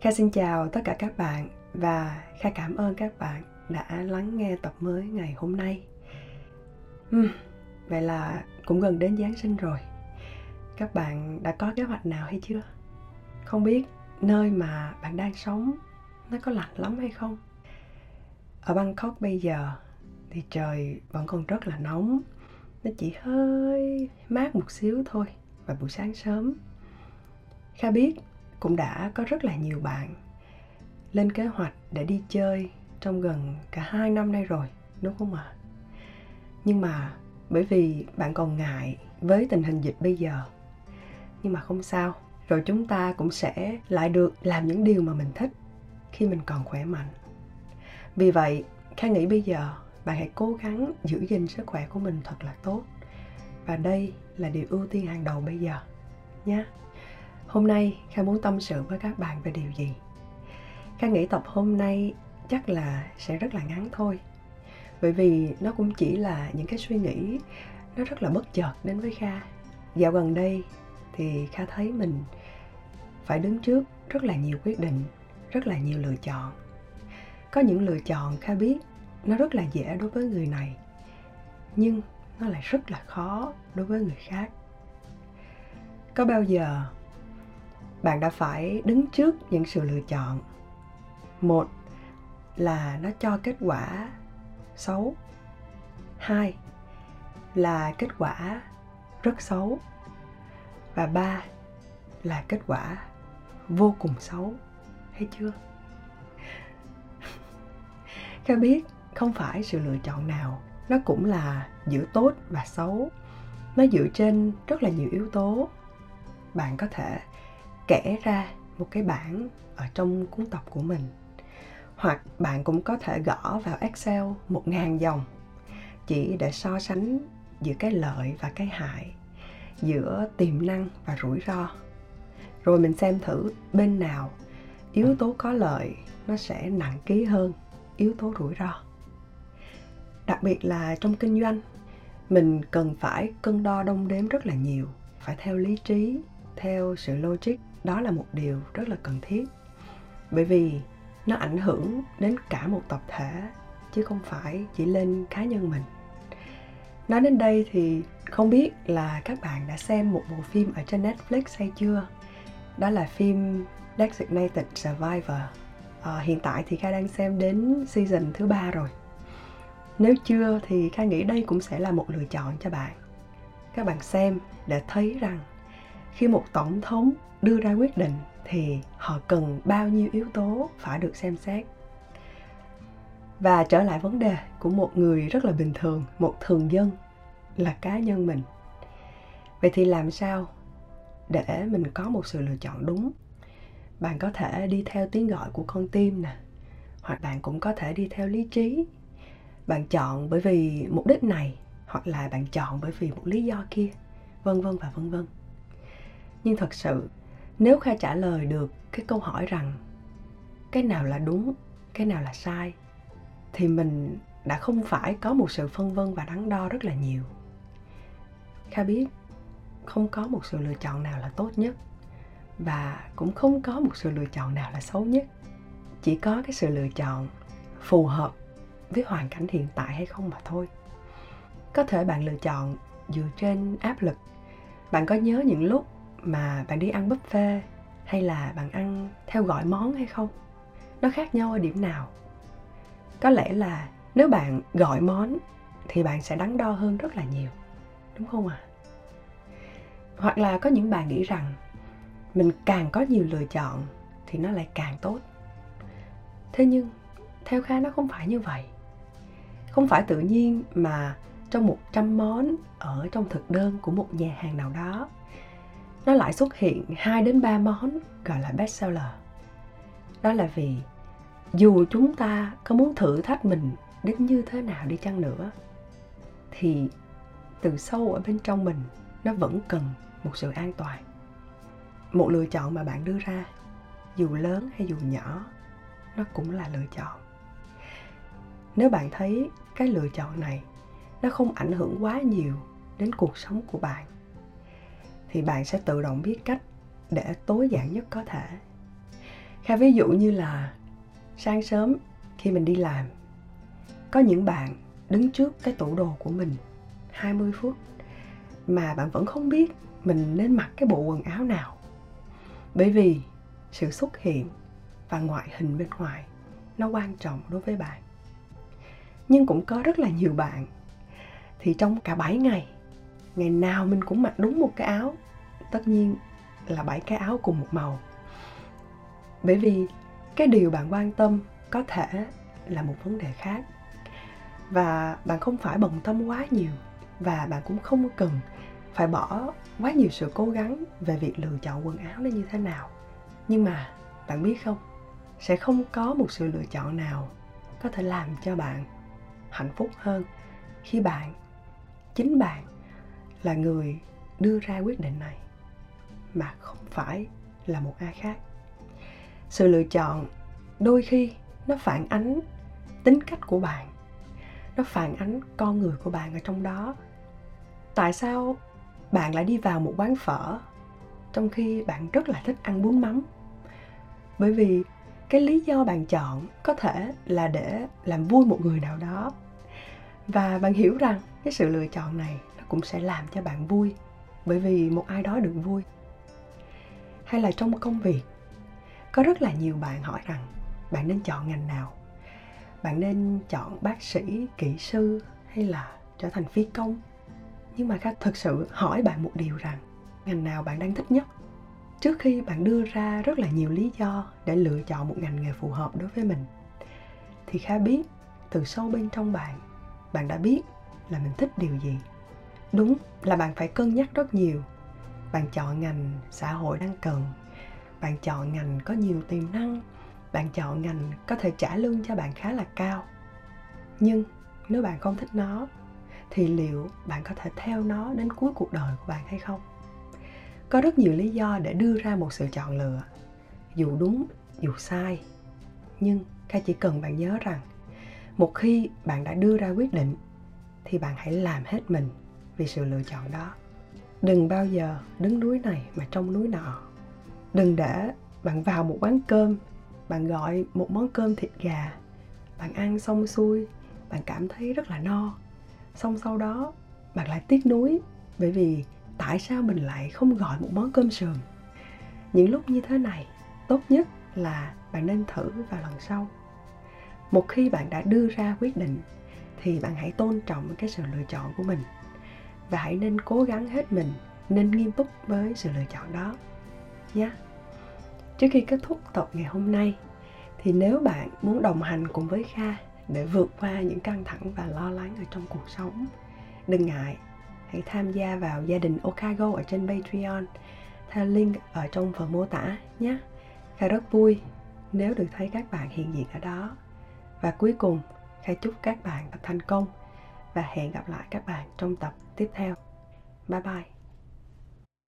Kha xin chào tất cả các bạn và Kha cảm ơn các bạn đã lắng nghe tập mới ngày hôm nay. Uhm, vậy là cũng gần đến Giáng sinh rồi. Các bạn đã có kế hoạch nào hay chưa? Không biết nơi mà bạn đang sống nó có lạnh lắm hay không? Ở Bangkok bây giờ thì trời vẫn còn rất là nóng. Nó chỉ hơi mát một xíu thôi vào buổi sáng sớm. Kha biết cũng đã có rất là nhiều bạn lên kế hoạch để đi chơi trong gần cả hai năm nay rồi, đúng không ạ? Nhưng mà bởi vì bạn còn ngại với tình hình dịch bây giờ, nhưng mà không sao. Rồi chúng ta cũng sẽ lại được làm những điều mà mình thích khi mình còn khỏe mạnh. Vì vậy kha nghĩ bây giờ bạn hãy cố gắng giữ gìn sức khỏe của mình thật là tốt. Và đây là điều ưu tiên hàng đầu bây giờ nhé Hôm nay Kha muốn tâm sự với các bạn về điều gì? Kha nghĩ tập hôm nay chắc là sẽ rất là ngắn thôi. Bởi vì nó cũng chỉ là những cái suy nghĩ nó rất là bất chợt đến với Kha. Dạo gần đây thì Kha thấy mình phải đứng trước rất là nhiều quyết định, rất là nhiều lựa chọn. Có những lựa chọn Kha biết nó rất là dễ đối với người này Nhưng nó lại rất là khó đối với người khác. Có bao giờ bạn đã phải đứng trước những sự lựa chọn. Một là nó cho kết quả xấu. Hai là kết quả rất xấu. Và ba là kết quả vô cùng xấu. Hay chưa? Kha biết không phải sự lựa chọn nào nó cũng là giữa tốt và xấu. Nó dựa trên rất là nhiều yếu tố. Bạn có thể kể ra một cái bảng ở trong cuốn tập của mình. Hoặc bạn cũng có thể gõ vào Excel một ngàn dòng, chỉ để so sánh giữa cái lợi và cái hại, giữa tiềm năng và rủi ro. Rồi mình xem thử bên nào yếu tố có lợi nó sẽ nặng ký hơn yếu tố rủi ro. Đặc biệt là trong kinh doanh, mình cần phải cân đo đong đếm rất là nhiều, phải theo lý trí, theo sự logic đó là một điều rất là cần thiết. Bởi vì nó ảnh hưởng đến cả một tập thể chứ không phải chỉ lên cá nhân mình. Nói đến đây thì không biết là các bạn đã xem một bộ phim ở trên Netflix hay chưa? Đó là phim Designated Survivor. À, hiện tại thì Kha đang xem đến season thứ ba rồi. Nếu chưa thì Kha nghĩ đây cũng sẽ là một lựa chọn cho bạn. Các bạn xem để thấy rằng khi một tổng thống đưa ra quyết định thì họ cần bao nhiêu yếu tố phải được xem xét. Và trở lại vấn đề của một người rất là bình thường, một thường dân là cá nhân mình. Vậy thì làm sao để mình có một sự lựa chọn đúng? Bạn có thể đi theo tiếng gọi của con tim nè, hoặc bạn cũng có thể đi theo lý trí. Bạn chọn bởi vì mục đích này, hoặc là bạn chọn bởi vì một lý do kia, vân vân và vân vân nhưng thật sự, nếu kha trả lời được cái câu hỏi rằng cái nào là đúng, cái nào là sai, thì mình đã không phải có một sự phân vân và đắn đo rất là nhiều. Kha biết không có một sự lựa chọn nào là tốt nhất và cũng không có một sự lựa chọn nào là xấu nhất. Chỉ có cái sự lựa chọn phù hợp với hoàn cảnh hiện tại hay không mà thôi. Có thể bạn lựa chọn dựa trên áp lực. Bạn có nhớ những lúc mà bạn đi ăn buffet hay là bạn ăn theo gọi món hay không? Nó khác nhau ở điểm nào? Có lẽ là nếu bạn gọi món thì bạn sẽ đắn đo hơn rất là nhiều, đúng không ạ? À? hoặc là có những bạn nghĩ rằng mình càng có nhiều lựa chọn thì nó lại càng tốt. Thế nhưng, theo kha nó không phải như vậy. Không phải tự nhiên mà trong 100 món ở trong thực đơn của một nhà hàng nào đó nó lại xuất hiện 2 đến 3 món, gọi là best seller. Đó là vì dù chúng ta có muốn thử thách mình đến như thế nào đi chăng nữa, thì từ sâu ở bên trong mình nó vẫn cần một sự an toàn. Một lựa chọn mà bạn đưa ra, dù lớn hay dù nhỏ, nó cũng là lựa chọn. Nếu bạn thấy cái lựa chọn này nó không ảnh hưởng quá nhiều đến cuộc sống của bạn thì bạn sẽ tự động biết cách để tối giản nhất có thể. Kha, ví dụ như là sáng sớm khi mình đi làm, có những bạn đứng trước cái tủ đồ của mình 20 phút mà bạn vẫn không biết mình nên mặc cái bộ quần áo nào. Bởi vì sự xuất hiện và ngoại hình bên ngoài nó quan trọng đối với bạn. Nhưng cũng có rất là nhiều bạn thì trong cả 7 ngày ngày nào mình cũng mặc đúng một cái áo. Tất nhiên là bảy cái áo cùng một màu. Bởi vì cái điều bạn quan tâm có thể là một vấn đề khác. Và bạn không phải bận tâm quá nhiều. Và bạn cũng không cần phải bỏ quá nhiều sự cố gắng về việc lựa chọn quần áo nó như thế nào. Nhưng mà bạn biết không? Sẽ không có một sự lựa chọn nào có thể làm cho bạn hạnh phúc hơn khi bạn, chính bạn là người đưa ra quyết định này, mà không phải là một ai khác. Sự lựa chọn đôi khi nó phản ánh tính cách của bạn, nó phản ánh con người của bạn ở trong đó. Tại sao bạn lại đi vào một quán phở trong khi bạn rất là thích ăn bún mắm? Bởi vì cái lý do bạn chọn có thể là để làm vui một người nào đó. Và bạn hiểu rằng cái sự lựa chọn này cũng sẽ làm cho bạn vui, bởi vì một ai đó được vui. Hay là trong công việc, có rất là nhiều bạn hỏi rằng, bạn nên chọn ngành nào? Bạn nên chọn bác sĩ, kỹ sư hay là trở thành phi công? Nhưng mà thực sự hỏi bạn một điều rằng, ngành nào bạn đang thích nhất? Trước khi bạn đưa ra rất là nhiều lý do để lựa chọn một ngành nghề phù hợp đối với mình, thì kha biết từ sâu bên trong bạn bạn đã biết là mình thích điều gì đúng là bạn phải cân nhắc rất nhiều. Bạn chọn ngành xã hội đang cần. Bạn chọn ngành có nhiều tiềm năng. Bạn chọn ngành có thể trả lương cho bạn khá là cao. Nhưng nếu bạn không thích nó, thì liệu bạn có thể theo nó đến cuối cuộc đời của bạn hay không? Có rất nhiều lý do để đưa ra một sự chọn lựa. Dù đúng, dù sai. Nhưng ca chỉ cần bạn nhớ rằng, một khi bạn đã đưa ra quyết định, thì bạn hãy làm hết mình vì sự lựa chọn đó. Đừng bao giờ đứng núi này mà trong núi nọ. Đừng để bạn vào một quán cơm, bạn gọi một món cơm thịt gà, bạn ăn xong xuôi, bạn cảm thấy rất là no. Xong sau đó, bạn lại tiếc nuối bởi vì tại sao mình lại không gọi một món cơm sườn? Những lúc như thế này, tốt nhất là bạn nên thử vào lần sau. Một khi bạn đã đưa ra quyết định, thì bạn hãy tôn trọng cái sự lựa chọn của mình và hãy nên cố gắng hết mình, nên nghiêm túc với sự lựa chọn đó. Nhé trước khi kết thúc tập ngày hôm nay, thì nếu bạn muốn đồng hành cùng với kha để vượt qua những căng thẳng và lo lắng ở trong cuộc sống, đừng ngại. Hãy tham gia vào gia đình Okago ở trên Patreon. Theo link ở trong phần mô tả nhé kha rất vui nếu được thấy các bạn hiện diện ở đó. Và cuối cùng, kha chúc các bạn thành công và hẹn gặp lại các bạn trong tập tiếp theo. Bye bye.